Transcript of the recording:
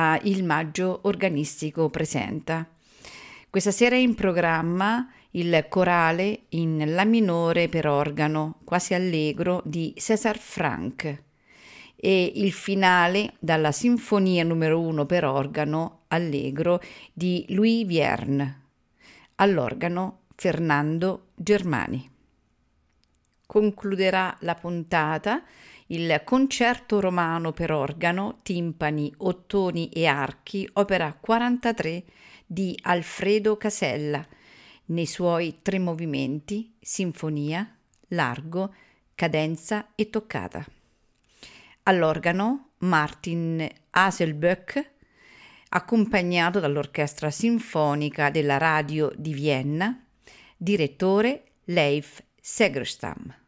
a Il Maggio Organistico Presenta. Questa sera è in programma il corale in La minore per organo, quasi allegro, di César Franck e il finale dalla Sinfonia numero 1 per organo allegro di Louis Vierne. All'organo Fernando Germani. Concluderà la puntata il concerto romano per organo, timpani, ottoni e archi, opera 43 di Alfredo Casella, nei suoi tre movimenti, sinfonia, largo, cadenza e toccata. All'organo Martin Haselböck, accompagnato dall'Orchestra Sinfonica della Radio di Vienna, direttore Leif Segerstam.